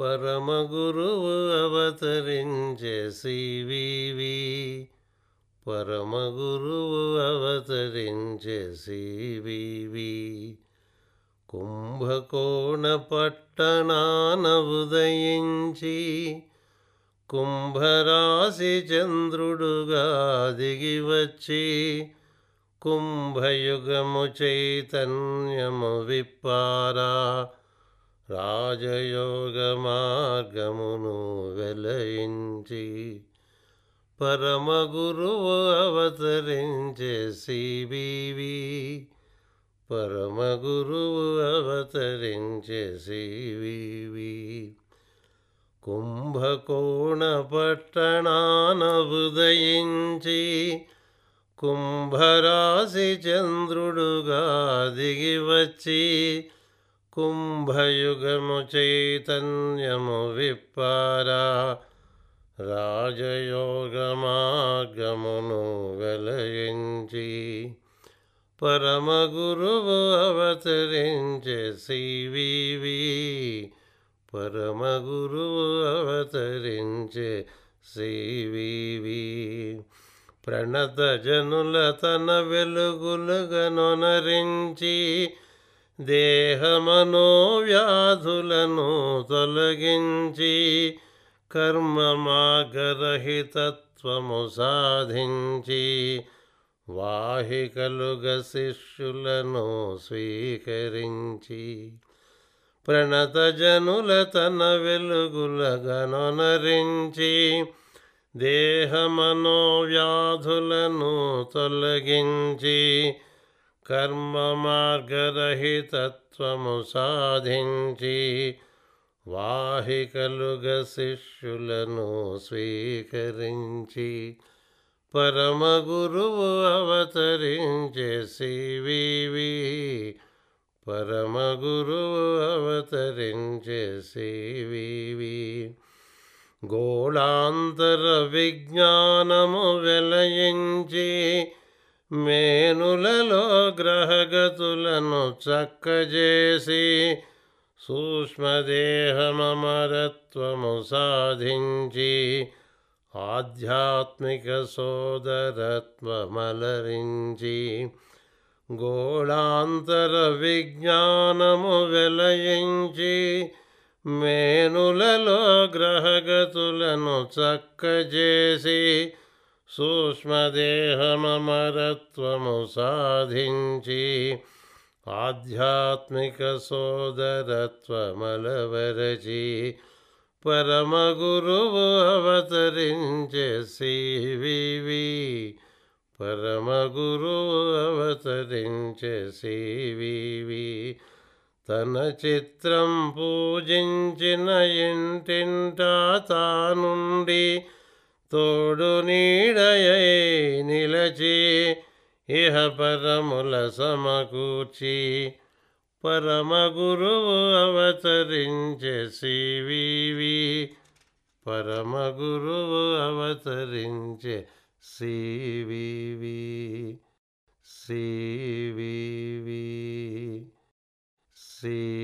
పరమగురువు అవతరించే సివివి పరమగురువు అవతరించే సివివి కుంభకోణ పట్టణాన ఉదయించి కుంభరాశి చంద్రుడుగా దిగివచ్చి కుంభయుగము చైతన్యము విప్పారా. రాజయోగ మార్గమును వెలయించి పరమగురువు అవతరించే సిబివి పరమగురువు అవతరించే సివివి కుంభకోణ పట్టణాన ఉదయించి కుంభరాశి చంద్రుడుగా దిగివచ్చి కుంభయుగము చైతన్యము విప్పారా రాజయోగ మార్గమును వెలయించి పరమగురువు అవతరించే సివివి పరమగురువు అవతరించే సివివి ప్రణత జనుల తన వెలుగులుగనొనరించి దేహమనోవ్యాధులను తొలగించి కర్మ మార్గరహితత్వము సాధించి వాహికలుగ శిష్యులను స్వీకరించి ప్రణతజనుల తన వెలుగులగనొనరించి దేహమనోవ్యాధులను తొలగించి కర్మ మార్గరహితత్వము సాధించి వాహికలుగ శిష్యులను స్వీకరించి పరమగురువు అవతరించే సివివి పరమగురువు అవతరించే సివివి గోళాంతర విజ్ఞానము వెలయించి మేనులలో గ్రహగతులను చక్కజేసి సూక్ష్మదేహమరత్వము సాధించి ఆధ్యాత్మిక సోదరత్వమలరించి గోళాంతర విజ్ఞానము వెలయించి మేనులలో గ్రహగతులను చక్కజేసి సూక్ష్మదేహమరత్వము సాధించి ఆధ్యాత్మిక సోదరత్వమలవరచి పరమగురువు అవతరించే సివివి పరమగురువు అవతరించే సివివి తన చిత్రం పూజించిన ఇంటింటా తానుండి తోడు నీడయై నిలచి ఇహ పరముల సమకూర్చి పరమ పరమగురువు అవతరించే సివివి పరమగురువు అవతరించే C V V. C V V C V V